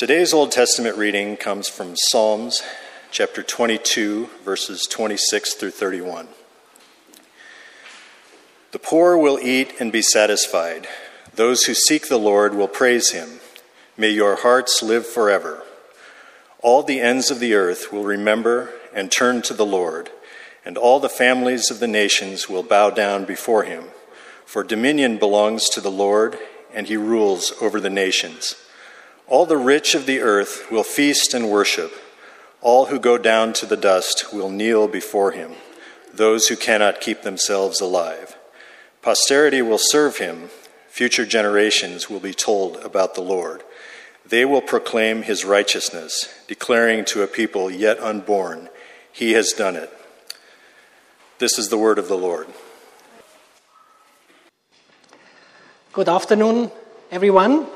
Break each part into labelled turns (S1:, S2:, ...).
S1: Today's Old Testament reading comes from Psalms chapter 22, verses 26 through 31. The poor will eat and be satisfied. Those who seek the Lord will praise him. May your hearts live forever. All the ends of the earth will remember and turn to the Lord, and all the families of the nations will bow down before him. For dominion belongs to the Lord, and he rules over the nations. All the rich of the earth will feast and worship. All who go down to the dust will kneel before him, those who cannot keep themselves alive. Posterity will serve him, future generations will be told about the Lord. They will proclaim his righteousness, declaring to a people yet unborn, He has done it. This is the word of the Lord.
S2: Good afternoon, everyone.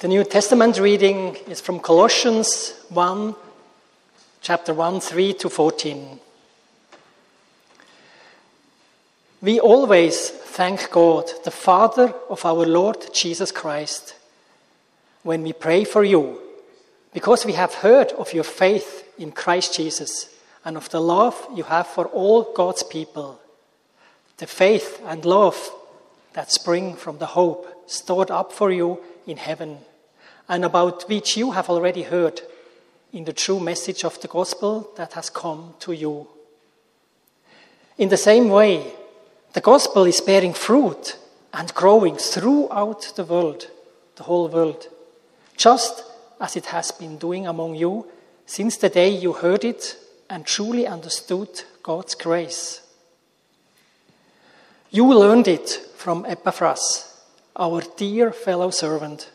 S2: The New Testament reading is from Colossians 1, chapter 1, 3 to 14. We always thank God, the Father of our Lord Jesus Christ, when we pray for you, because we have heard of your faith in Christ Jesus and of the love you have for all God's people, the faith and love that spring from the hope stored up for you in heaven, and about which you have already heard in the true message of the gospel that has come to you. In the same way, the gospel is bearing fruit and growing throughout the world, the whole world, just as it has been doing among you since the day you heard it and truly understood God's grace. You learned it from Epaphras, our dear fellow servant,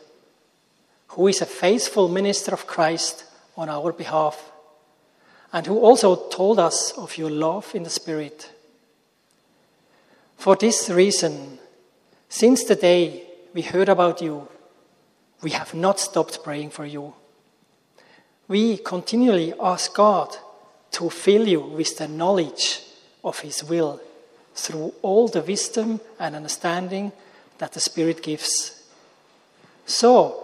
S2: who is a faithful minister of Christ on our behalf, and who also told us of your love in the Spirit. For this reason, since the day we heard about you, we have not stopped praying for you. We continually ask God to fill you with the knowledge of His will through all the wisdom and understanding that the Spirit gives, so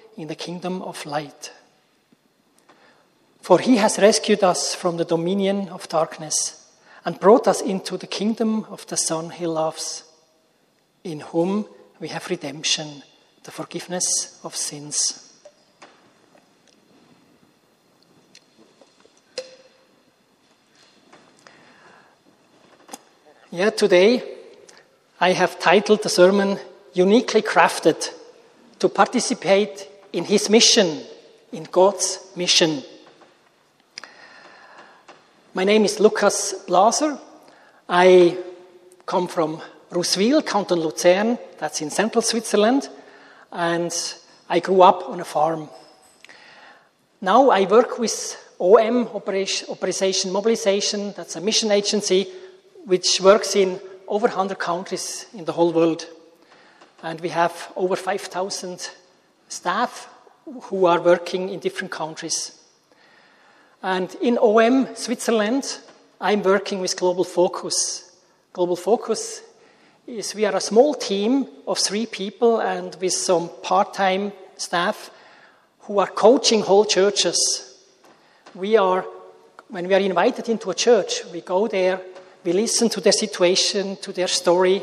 S2: in the kingdom of light. For he has rescued us from the dominion of darkness and brought us into the kingdom of the Son he loves, in whom we have redemption, the forgiveness of sins. Yeah, today I have titled the sermon Uniquely Crafted to Participate in His Mission, in God's Mission. My name is Lukas Blaser. I come from Ruswil, Canton Luzern, that's in central Switzerland, and I grew up on a farm. Now I work with OM, Operation Mobilization, that's a mission agency which works in over 100 countries in the whole world. And we have over 5,000 staff who are working in different countries. And in OM Switzerland, I'm working with Global Focus. Global Focus is we are a small team of three people and with some part time staff who are coaching whole churches. We are, when we are invited into a church, we go there, we listen to their situation, to their story,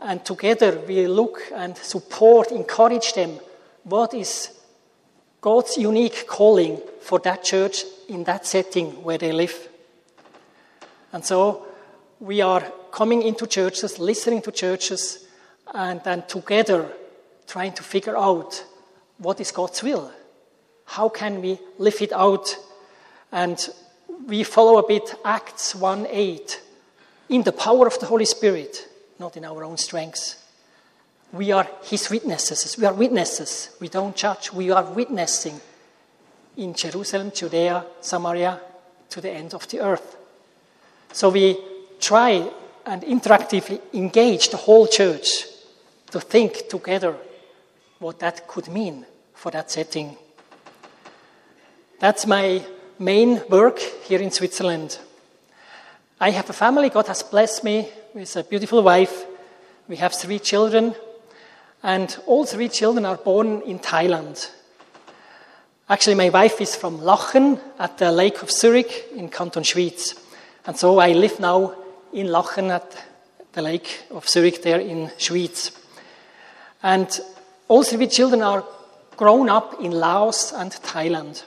S2: and together we look and support, encourage them. What is God's unique calling for that church in that setting where they live. And so we are coming into churches, listening to churches, and then together trying to figure out what is God's will. How can we live it out? And we follow a bit Acts 1 8 in the power of the Holy Spirit, not in our own strengths. We are his witnesses. We are witnesses. We don't judge. We are witnessing in Jerusalem, Judea, Samaria, to the end of the earth. So we try and interactively engage the whole church to think together what that could mean for that setting. That's my main work here in Switzerland. I have a family. God has blessed me with a beautiful wife. We have three children, and all three children are born in Thailand. Actually, my wife is from Lachen at the Lake of Zurich in Canton Schwyz. And so I live now in Lachen at the Lake of Zurich there in Schwyz. And all three children are grown up in Laos and Thailand.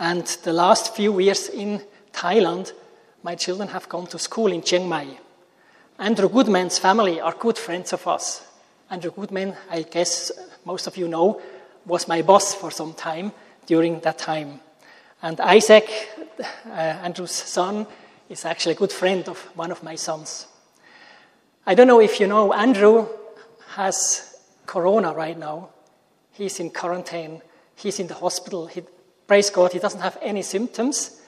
S2: And the last few years in Thailand, my children have gone to school in Chiang Mai. Andrew Goodman's family are good friends of us. Andrew Goodman, I guess most of you know, was my boss for some time during that time. And Isaac, uh, Andrew's son, is actually a good friend of one of my sons. I don't know if you know, Andrew has corona right now. He's in quarantine, he's in the hospital. He, praise God, he doesn't have any symptoms,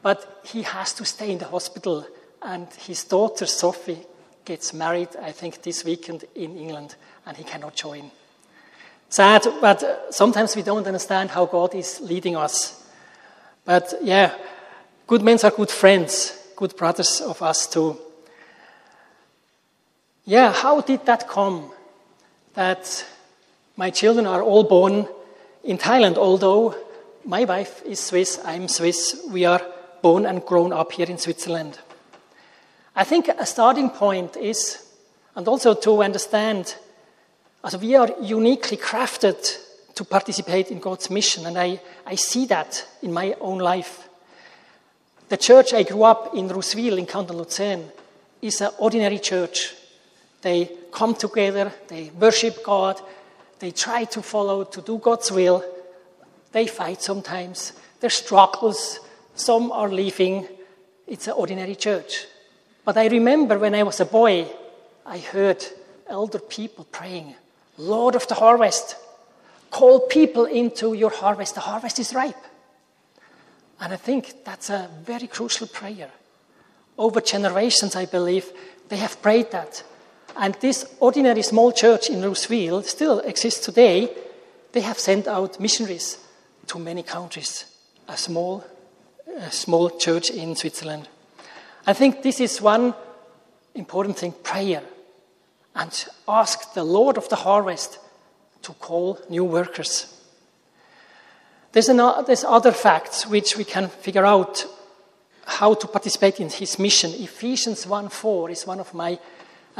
S2: but he has to stay in the hospital. And his daughter, Sophie, gets married, I think, this weekend in England, and he cannot join. Sad, but sometimes we don't understand how God is leading us. But yeah, good men are good friends, good brothers of us too. Yeah, how did that come? That my children are all born in Thailand, although my wife is Swiss, I'm Swiss, we are born and grown up here in Switzerland. I think a starting point is, and also to understand, as we are uniquely crafted to participate in God's mission, and I, I see that in my own life. The church I grew up in Ruswil in Canton Luzern is an ordinary church. They come together, they worship God, they try to follow, to do God's will. They fight sometimes, there's struggles, some are leaving. It's an ordinary church. But I remember when I was a boy, I heard elder people praying, Lord of the harvest, call people into your harvest. The harvest is ripe. And I think that's a very crucial prayer. Over generations, I believe, they have prayed that. And this ordinary small church in Ruswil still exists today. They have sent out missionaries to many countries, a small, a small church in Switzerland. I think this is one important thing prayer. And ask the Lord of the harvest to call new workers. There's, an, there's other facts which we can figure out how to participate in his mission. Ephesians 1:4 is one of my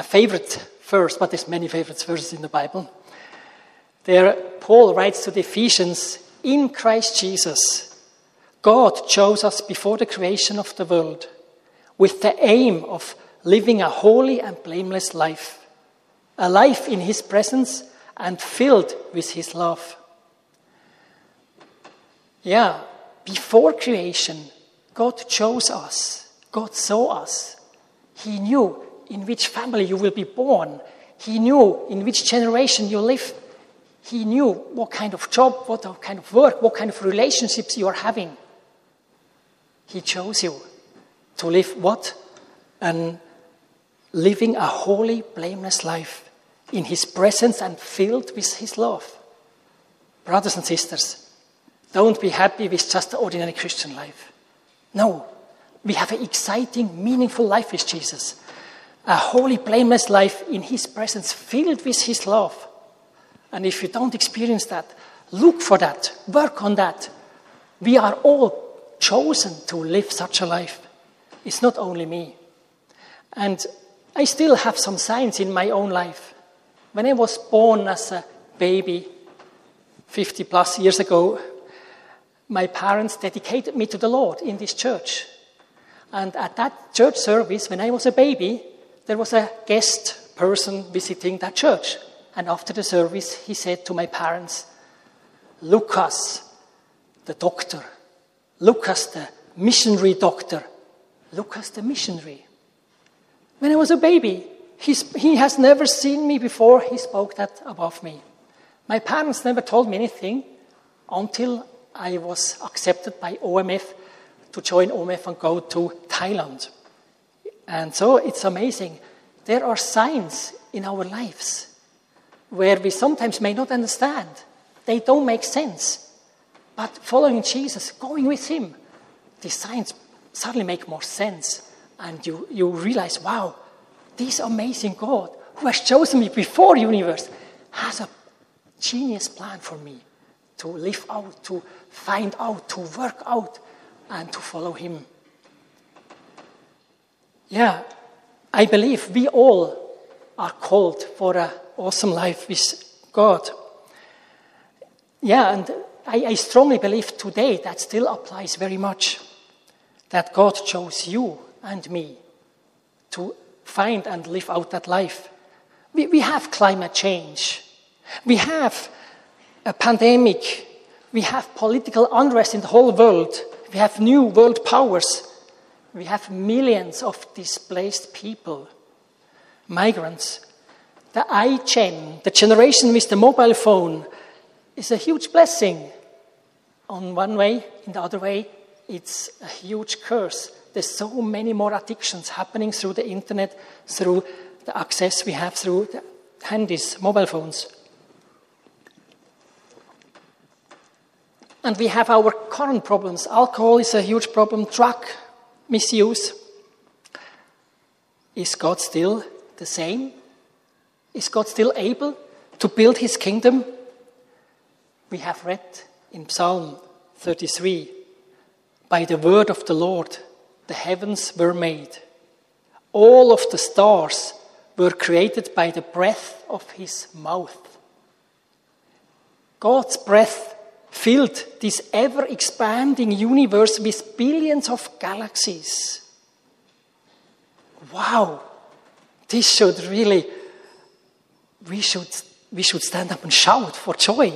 S2: favorite verse, but there's many favorite verses in the Bible. There, Paul writes to the Ephesians, "In Christ Jesus, God chose us before the creation of the world, with the aim of living a holy and blameless life, a life in His presence and filled with His love." Yeah, before creation, God chose us. God saw us. He knew in which family you will be born. He knew in which generation you live. He knew what kind of job, what kind of work, what kind of relationships you are having. He chose you to live what? And living a holy, blameless life in His presence and filled with His love. Brothers and sisters, don't be happy with just the ordinary Christian life. No, we have an exciting, meaningful life with Jesus. A holy, blameless life in His presence, filled with His love. And if you don't experience that, look for that, work on that. We are all chosen to live such a life. It's not only me. And I still have some signs in my own life. When I was born as a baby, 50 plus years ago, my parents dedicated me to the Lord in this church. And at that church service, when I was a baby, there was a guest person visiting that church. And after the service, he said to my parents, Lucas, the doctor, Lucas, the missionary doctor, Lucas, the missionary. When I was a baby, He's, he has never seen me before he spoke that above me. My parents never told me anything until I was accepted by OMF to join OMF and go to Thailand. And so it's amazing. There are signs in our lives where we sometimes may not understand. They don't make sense. But following Jesus, going with Him, the signs suddenly make more sense. And you, you realize, wow, this amazing God who has chosen me before universe has a genius plan for me to live out, to find out, to work out, and to follow Him. Yeah, I believe we all are called for an awesome life with God. Yeah, and I, I strongly believe today that still applies very much. That God chose you and me to find and live out that life. We, we have climate change. We have a pandemic. We have political unrest in the whole world. We have new world powers. We have millions of displaced people, migrants. The iGen, the generation with the mobile phone, is a huge blessing on one way. In the other way, it's a huge curse. There's so many more addictions happening through the internet, through the access we have through the handies, mobile phones. And we have our current problems. Alcohol is a huge problem, drug misuse. Is God still the same? Is God still able to build his kingdom? We have read in Psalm 33 By the word of the Lord the heavens were made, all of the stars were created by the breath of his mouth. God's breath filled this ever expanding universe with billions of galaxies. Wow, this should really, we should, we should stand up and shout for joy.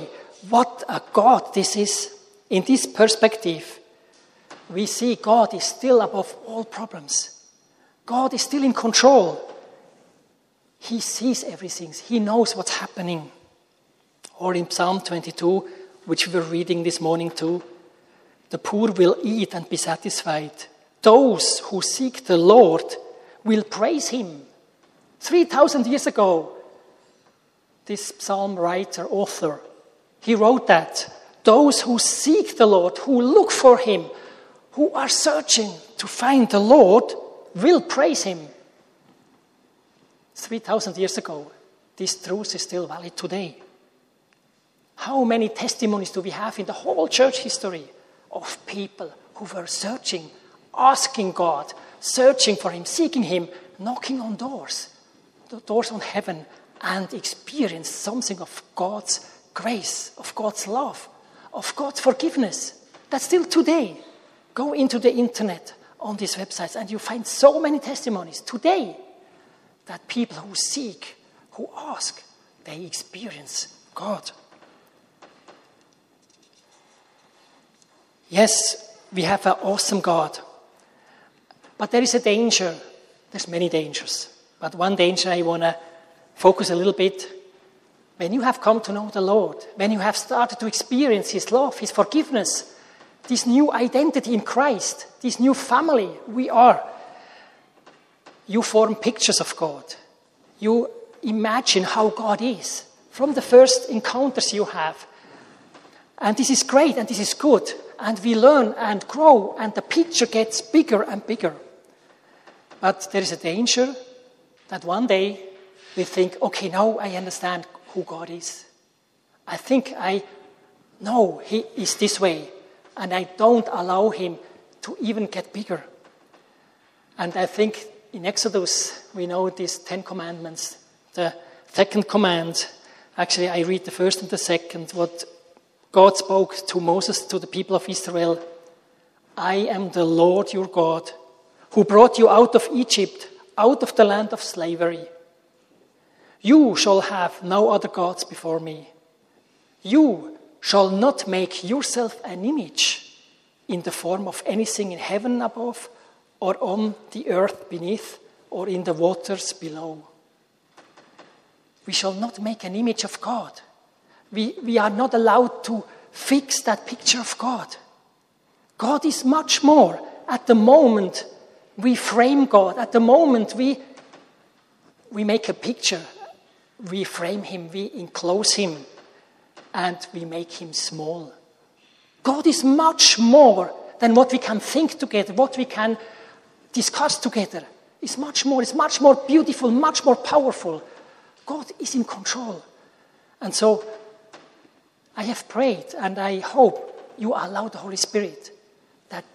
S2: What a God this is. In this perspective, we see God is still above all problems. God is still in control. He sees everything, He knows what's happening. Or in Psalm 22, which we were reading this morning too. The poor will eat and be satisfied. Those who seek the Lord will praise him. 3,000 years ago, this psalm writer, author, he wrote that. Those who seek the Lord, who look for him, who are searching to find the Lord, will praise him. 3,000 years ago, this truth is still valid today. How many testimonies do we have in the whole church history of people who were searching, asking God, searching for Him, seeking Him, knocking on doors, the doors on heaven, and experience something of God's grace, of God's love, of God's forgiveness? That still today. Go into the internet on these websites and you find so many testimonies today that people who seek, who ask, they experience God. Yes, we have an awesome God. But there is a danger. There's many dangers. But one danger I want to focus a little bit. When you have come to know the Lord, when you have started to experience His love, His forgiveness, this new identity in Christ, this new family we are, you form pictures of God. You imagine how God is from the first encounters you have. And this is great and this is good and we learn and grow, and the picture gets bigger and bigger. But there is a danger that one day we think, okay, now I understand who God is. I think I know He is this way, and I don't allow Him to even get bigger. And I think in Exodus, we know these Ten Commandments. The second command, actually, I read the first and the second, what God spoke to Moses, to the people of Israel I am the Lord your God, who brought you out of Egypt, out of the land of slavery. You shall have no other gods before me. You shall not make yourself an image in the form of anything in heaven above, or on the earth beneath, or in the waters below. we shall not make an image of God. We, we are not allowed to fix that picture of God. God is much more. At the moment we frame God, at the moment we, we make a picture, we frame Him, we enclose Him, and we make Him small. God is much more than what we can think together, what we can discuss together. It's much more, it's much more beautiful, much more powerful. God is in control. And so I have prayed and I hope you allow the Holy Spirit that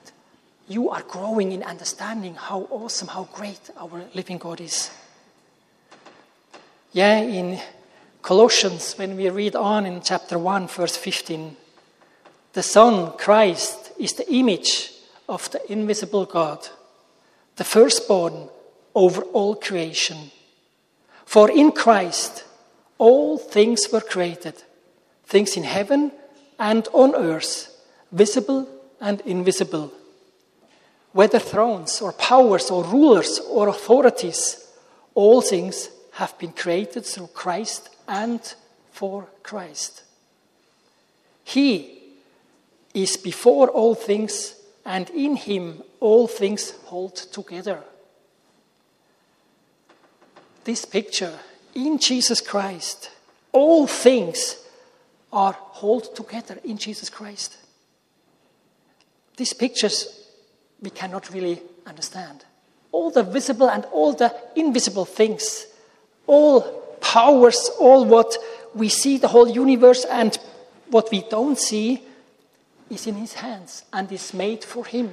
S2: you are growing in understanding how awesome, how great our living God is. Yeah, in Colossians, when we read on in chapter 1, verse 15, the Son, Christ, is the image of the invisible God, the firstborn over all creation. For in Christ all things were created, things in heaven and on earth, visible and invisible. Whether thrones or powers or rulers or authorities, all things have been created through Christ and for Christ. He is before all things, and in him all things hold together. This picture, in Jesus Christ, all things are hold together in Jesus Christ. These pictures we cannot really understand. All the visible and all the invisible things, all powers, all what we see, the whole universe, and what we don't see is in His hands and is made for Him.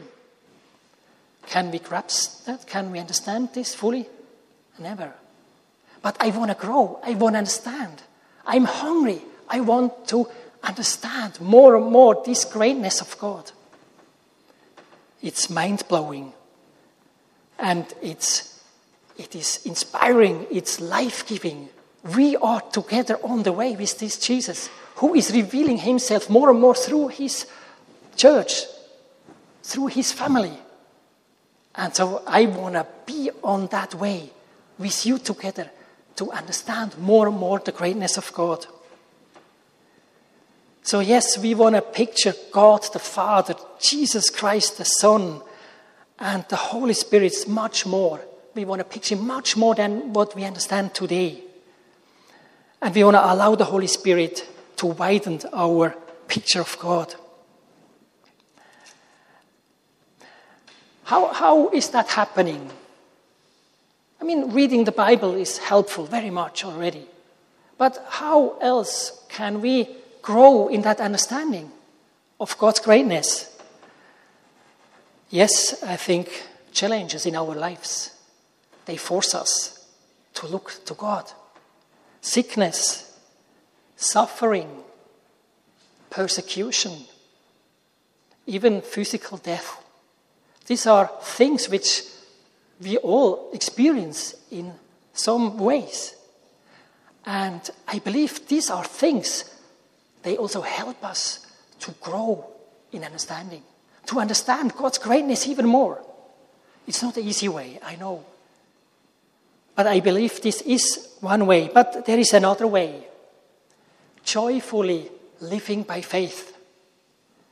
S2: Can we grasp that? Can we understand this fully? Never. But I want to grow. I want to understand. I'm hungry. I want to understand more and more this greatness of God. It's mind blowing. And it's, it is inspiring. It's life giving. We are together on the way with this Jesus who is revealing himself more and more through his church, through his family. And so I want to be on that way with you together to understand more and more the greatness of God. So, yes, we want to picture God the Father, Jesus Christ the Son, and the Holy Spirit much more. We want to picture much more than what we understand today. And we want to allow the Holy Spirit to widen our picture of God. How, how is that happening? I mean, reading the Bible is helpful very much already. But how else can we grow in that understanding of God's greatness? Yes, I think challenges in our lives, they force us to look to God. Sickness, suffering, persecution, even physical death. These are things which we all experience in some ways. And I believe these are things, they also help us to grow in understanding, to understand God's greatness even more. It's not the easy way, I know. But I believe this is one way. But there is another way joyfully living by faith.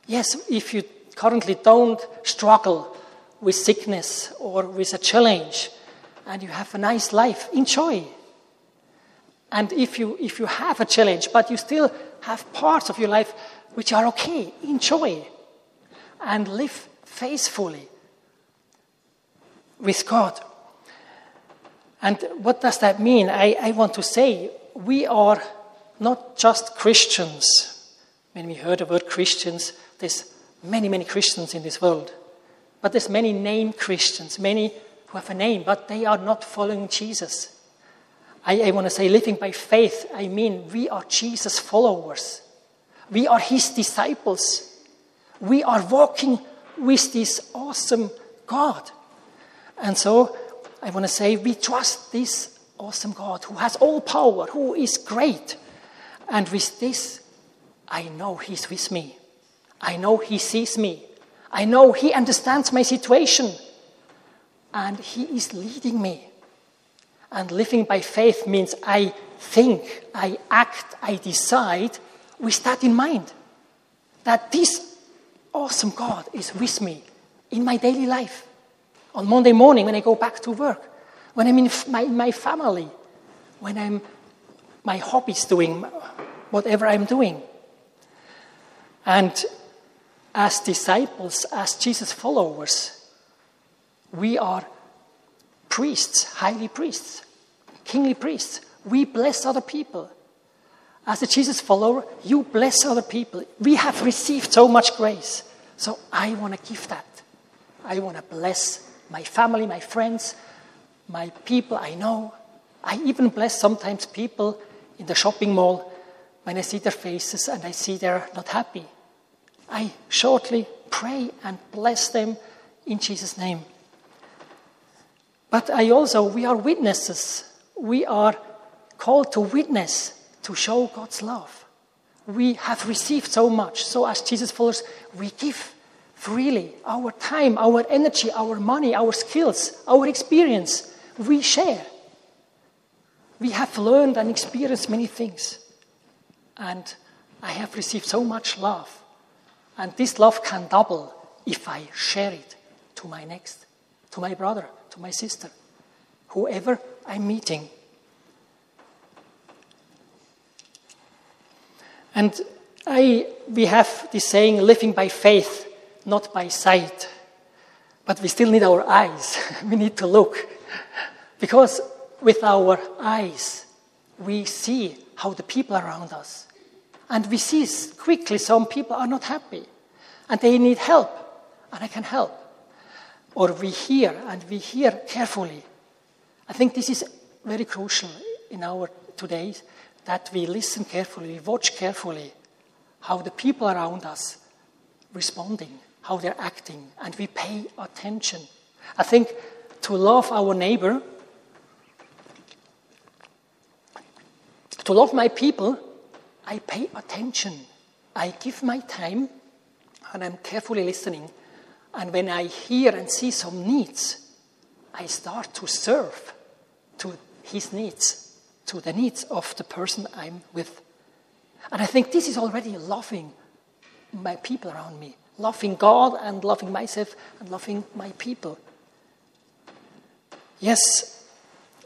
S2: Yes, if you currently don't struggle with sickness or with a challenge and you have a nice life, enjoy. And if you, if you have a challenge, but you still have parts of your life which are okay, enjoy and live faithfully with God. And what does that mean? I, I want to say we are not just Christians. When we heard the word Christians, there's many, many Christians in this world. But there's many named Christians, many who have a name, but they are not following Jesus. I, I want to say, living by faith, I mean, we are Jesus' followers. We are his disciples. We are walking with this awesome God. And so I want to say, we trust this awesome God who has all power, who is great. And with this, I know he's with me. I know he sees me. I know He understands my situation and He is leading me. And living by faith means I think, I act, I decide with that in mind. That this awesome God is with me in my daily life. On Monday morning, when I go back to work, when I'm in my, my family, when I'm my hobbies doing whatever I'm doing. And as disciples, as Jesus followers, we are priests, highly priests, kingly priests. We bless other people. As a Jesus follower, you bless other people. We have received so much grace. So I want to give that. I want to bless my family, my friends, my people I know. I even bless sometimes people in the shopping mall when I see their faces and I see they're not happy. I shortly pray and bless them in Jesus' name. But I also, we are witnesses. We are called to witness, to show God's love. We have received so much. So, as Jesus followers, we give freely our time, our energy, our money, our skills, our experience. We share. We have learned and experienced many things. And I have received so much love. And this love can double if I share it to my next, to my brother, to my sister, whoever I'm meeting. And I, we have this saying, living by faith, not by sight. But we still need our eyes. we need to look. Because with our eyes, we see how the people around us. And we see quickly some people are not happy and they need help, and I can help. Or we hear and we hear carefully. I think this is very crucial in our today that we listen carefully, we watch carefully how the people around us responding, how they're acting, and we pay attention. I think to love our neighbor To love my people, I pay attention. I give my time and I'm carefully listening. And when I hear and see some needs, I start to serve to his needs, to the needs of the person I'm with. And I think this is already loving my people around me, loving God and loving myself and loving my people. Yes,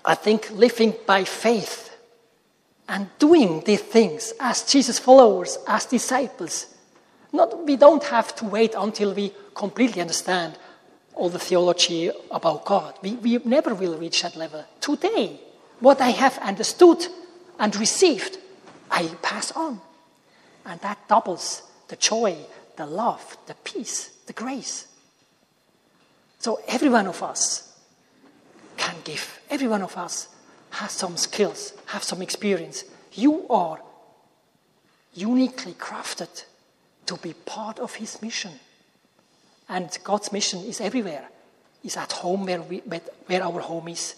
S2: I think living by faith and doing these things as Jesus followers, as disciples. Not, we don't have to wait until we completely understand all the theology about God. We, we never will reach that level. Today, what I have understood and received, I pass on. And that doubles the joy, the love, the peace, the grace. So every one of us can give. Every one of us has some skills, have some experience. You are uniquely crafted to be part of His mission. And God's mission is everywhere. Is at home where, we, where our home is.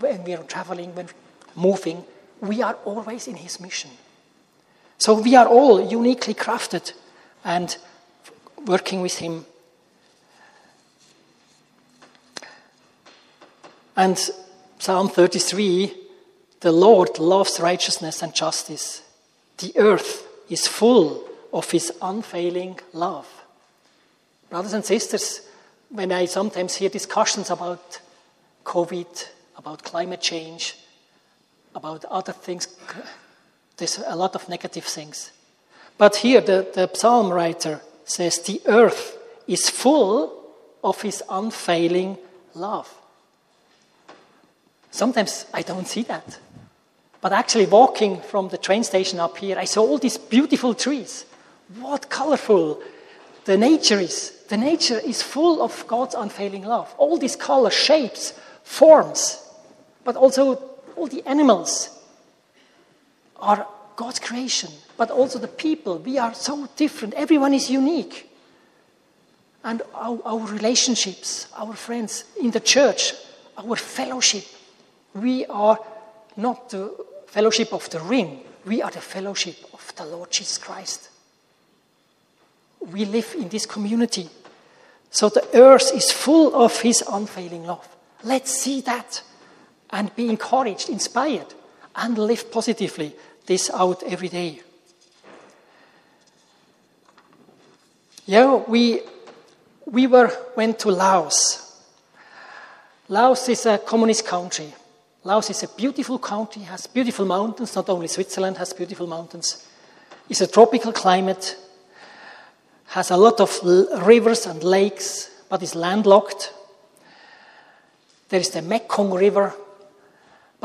S2: When we are traveling, when moving, we are always in His mission. So we are all uniquely crafted and working with Him. And Psalm 33 The Lord loves righteousness and justice. The earth is full of his unfailing love. Brothers and sisters, when I sometimes hear discussions about COVID, about climate change, about other things, there's a lot of negative things. But here the, the psalm writer says, The earth is full of his unfailing love. Sometimes I don't see that. But actually, walking from the train station up here, I saw all these beautiful trees. What colorful the nature is. The nature is full of God's unfailing love. All these colors, shapes, forms, but also all the animals are God's creation. But also the people, we are so different. Everyone is unique. And our, our relationships, our friends in the church, our fellowship, we are not the fellowship of the ring, we are the fellowship of the Lord Jesus Christ. We live in this community. So the earth is full of His unfailing love. Let's see that and be encouraged, inspired. and live positively this out every day. Yeah, we, we were, went to Laos. Laos is a communist country. Laos is a beautiful country, has beautiful mountains, not only Switzerland has beautiful mountains. It's a tropical climate, has a lot of rivers and lakes, but is landlocked. There is the Mekong River,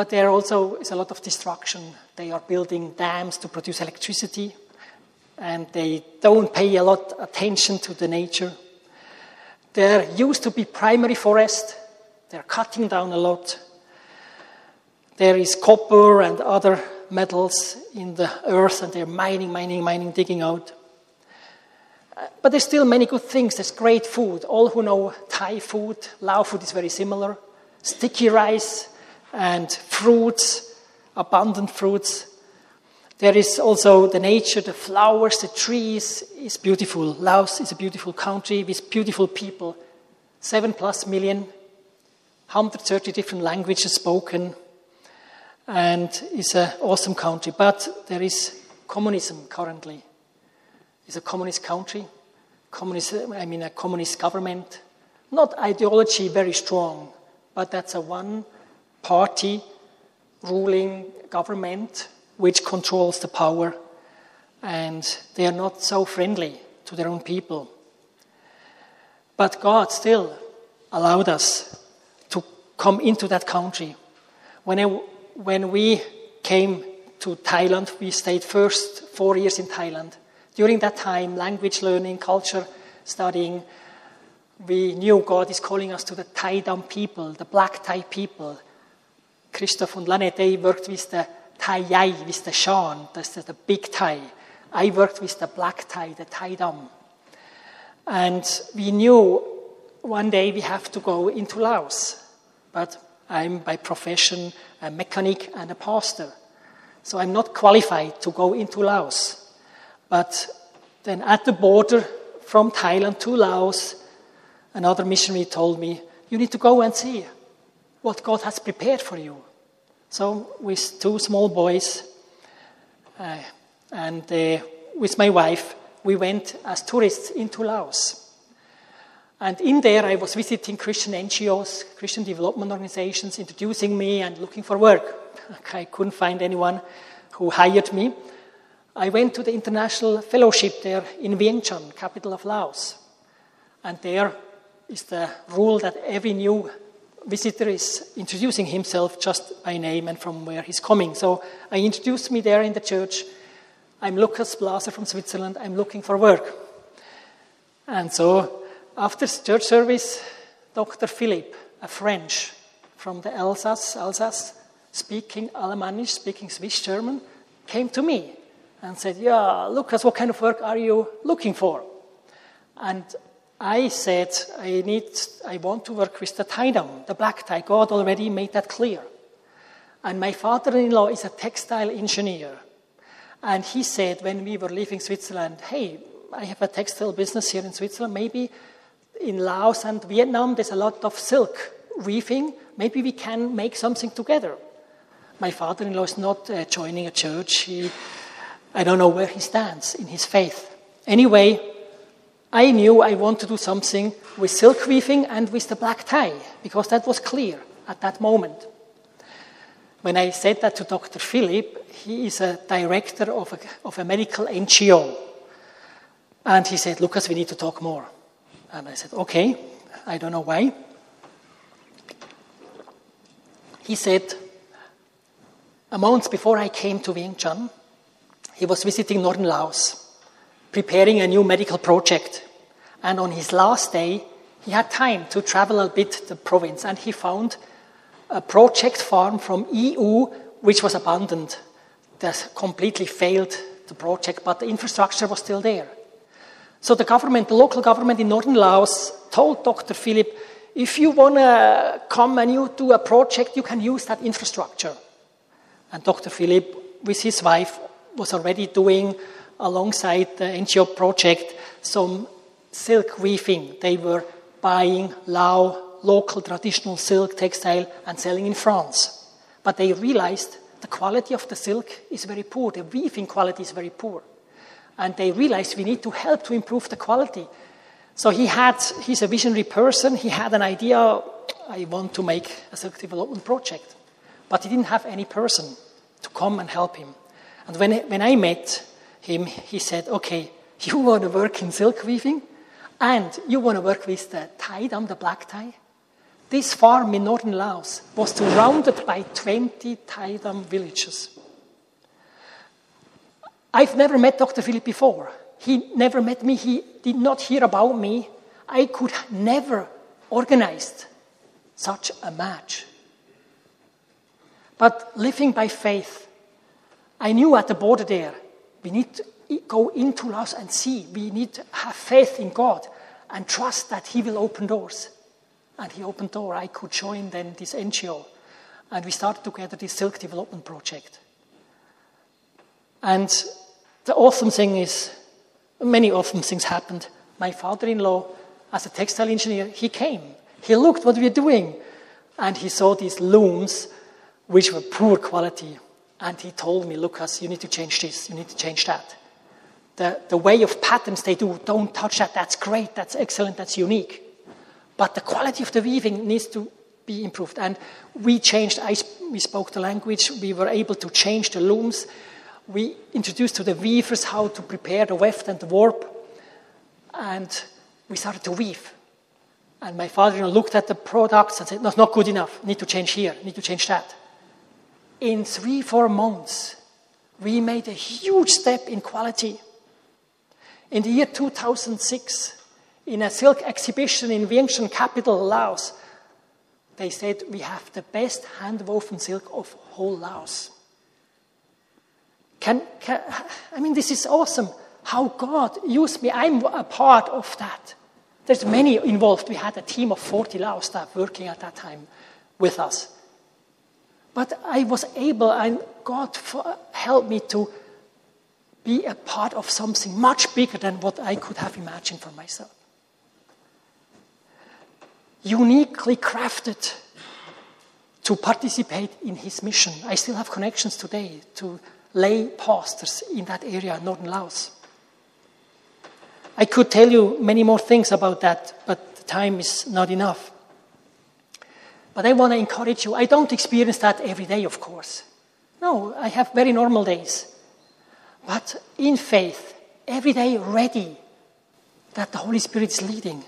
S2: but there also is a lot of destruction. They are building dams to produce electricity, and they don't pay a lot attention to the nature. There used to be primary forest. They're cutting down a lot. There is copper and other metals in the earth, and they're mining, mining, mining, digging out. But there's still many good things. There's great food. All who know Thai food, Lao food is very similar. Sticky rice and fruits, abundant fruits. There is also the nature, the flowers, the trees is beautiful. Laos is a beautiful country with beautiful people. Seven plus million, 130 different languages spoken, and it's an awesome country. But there is communism currently. It's a communist country, communist, I mean, a communist government. Not ideology very strong, but that's a one party ruling government which controls the power, and they are not so friendly to their own people. But God still allowed us to come into that country. When, I, when we came to Thailand, we stayed first four years in Thailand. During that time, language learning, culture studying, we knew God is calling us to the Thai Dam people, the black Thai people. Christoph and Lanette, they worked with the Thai Yai with the Shan, that's the big Thai. I worked with the black Thai, the Thai Dam. And we knew one day we have to go into Laos. But I'm by profession a mechanic and a pastor. So I'm not qualified to go into Laos. But then at the border from Thailand to Laos, another missionary told me, You need to go and see what God has prepared for you. So, with two small boys uh, and uh, with my wife, we went as tourists into Laos. And in there, I was visiting Christian NGOs, Christian development organizations, introducing me and looking for work. I couldn't find anyone who hired me. I went to the international fellowship there in Vientiane, capital of Laos. And there is the rule that every new visitor is introducing himself just by name and from where he's coming. So I introduced me there in the church. I'm Lucas Blaser from Switzerland. I'm looking for work. And so after church service, Dr. Philip, a French from the Alsace, Alsace, speaking Alemannish, speaking Swiss German, came to me and said, Yeah, Lucas, what kind of work are you looking for? And I said, I need, I want to work with the Thai Dam, the black Thai. God already made that clear. And my father-in-law is a textile engineer. And he said when we were leaving Switzerland, hey, I have a textile business here in Switzerland. Maybe in Laos and Vietnam, there's a lot of silk weaving. Maybe we can make something together. My father-in-law is not uh, joining a church. He, I don't know where he stands in his faith. Anyway, I knew I wanted to do something with silk weaving and with the black Thai, because that was clear at that moment. When I said that to Dr. Philip, he is a director of a, of a medical NGO. And he said, Lucas, we need to talk more. And I said, okay, I don't know why. He said, a month before I came to Vientiane, he was visiting northern Laos preparing a new medical project. And on his last day, he had time to travel a bit the province and he found a project farm from EU which was abandoned. That completely failed the project, but the infrastructure was still there. So the government, the local government in northern Laos, told Dr. Philip, if you want to come and you do a project, you can use that infrastructure. And Dr. Philip, with his wife, was already doing alongside the NGO project some silk weaving. They were buying Lao local traditional silk textile and selling in France. But they realized the quality of the silk is very poor, the weaving quality is very poor. And they realized we need to help to improve the quality. So he had, he's a visionary person, he had an idea, I want to make a silk development project. But he didn't have any person to come and help him. And when, when I met him, he said, okay, you want to work in silk weaving? And you want to work with the Tai Dam, the black Thai? This farm in northern Laos was surrounded by 20 Tai Dam villages. I've never met Dr. Philip before. He never met me. He did not hear about me. I could never organize such a match. But living by faith, I knew at the border there, we need to go into Laos and see. We need to have faith in God and trust that He will open doors. And He opened door. I could join then this NGO. And we started together this Silk Development Project. And the awesome thing is, many awesome things happened. My father-in-law, as a textile engineer, he came. He looked what we were doing. And he saw these looms, which were poor quality. And he told me, Lucas, you need to change this, you need to change that the, the way of patterns they do, don't touch that. That's great, that's excellent, that's unique. But the quality of the weaving needs to be improved. And we changed, I, we spoke the language, we were able to change the looms. We introduced to the weavers how to prepare the weft and the warp. And we started to weave. And my father looked at the products and said, no, not good enough. Need to change here, need to change that. In three, four months, we made a huge step in quality. In the year 2006, in a silk exhibition in Vientiane capital, Laos, they said we have the best hand-woven silk of whole Laos. Can, can, I mean, this is awesome. How God used me. I'm a part of that. There's many involved. We had a team of 40 Laos staff working at that time with us. But I was able, and God helped me to be a part of something much bigger than what I could have imagined for myself. Uniquely crafted to participate in his mission. I still have connections today to lay pastors in that area, northern Laos. I could tell you many more things about that, but the time is not enough. But I want to encourage you. I don't experience that every day, of course. No, I have very normal days but in faith, every day ready that the Holy Spirit is leading,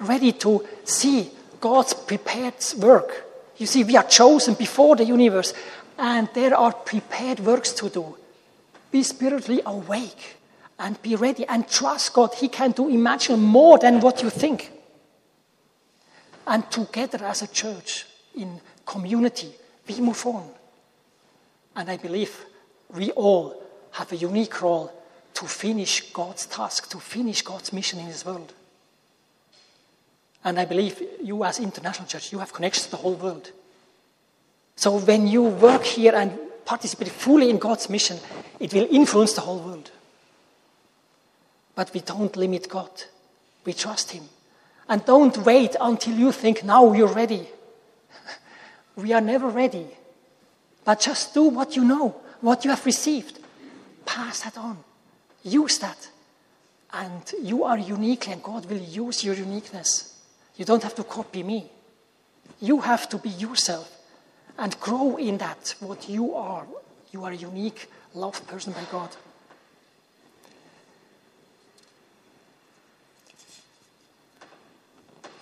S2: ready to see God's prepared work. You see, we are chosen before the universe, and there are prepared works to do. Be spiritually awake and be ready and trust God. He can do imagine more than what you think. And together as a church in community, we move on. And I believe we all have a unique role to finish God's task, to finish God's mission in this world. And I believe you, as international church, you have connections to the whole world. So when you work here and participate fully in God's mission, it will influence the whole world. But we don't limit God, we trust Him. And don't wait until you think, now you're ready. we are never ready. But just do what you know, what you have received. Pass that on. Use that. And you are unique, and God will use your uniqueness. You don't have to copy me. You have to be yourself and grow in that, what you are. You are a unique, loved person by God.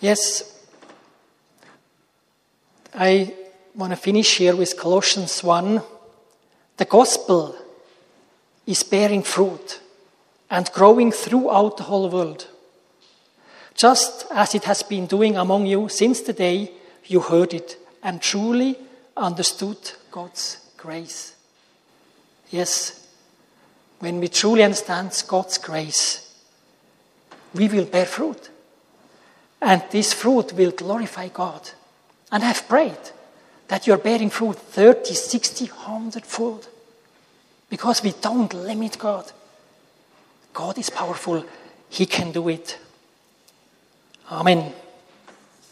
S2: Yes, I want to finish here with Colossians 1. The gospel is bearing fruit and growing throughout the whole world, just as it has been doing among you since the day you heard it and truly understood God's grace. Yes, when we truly understand God's grace, we will bear fruit. And this fruit will glorify God. And I've prayed that you're bearing fruit 30, 60, 100 fold. Because we don't limit God. God is powerful, He can do it. Amen.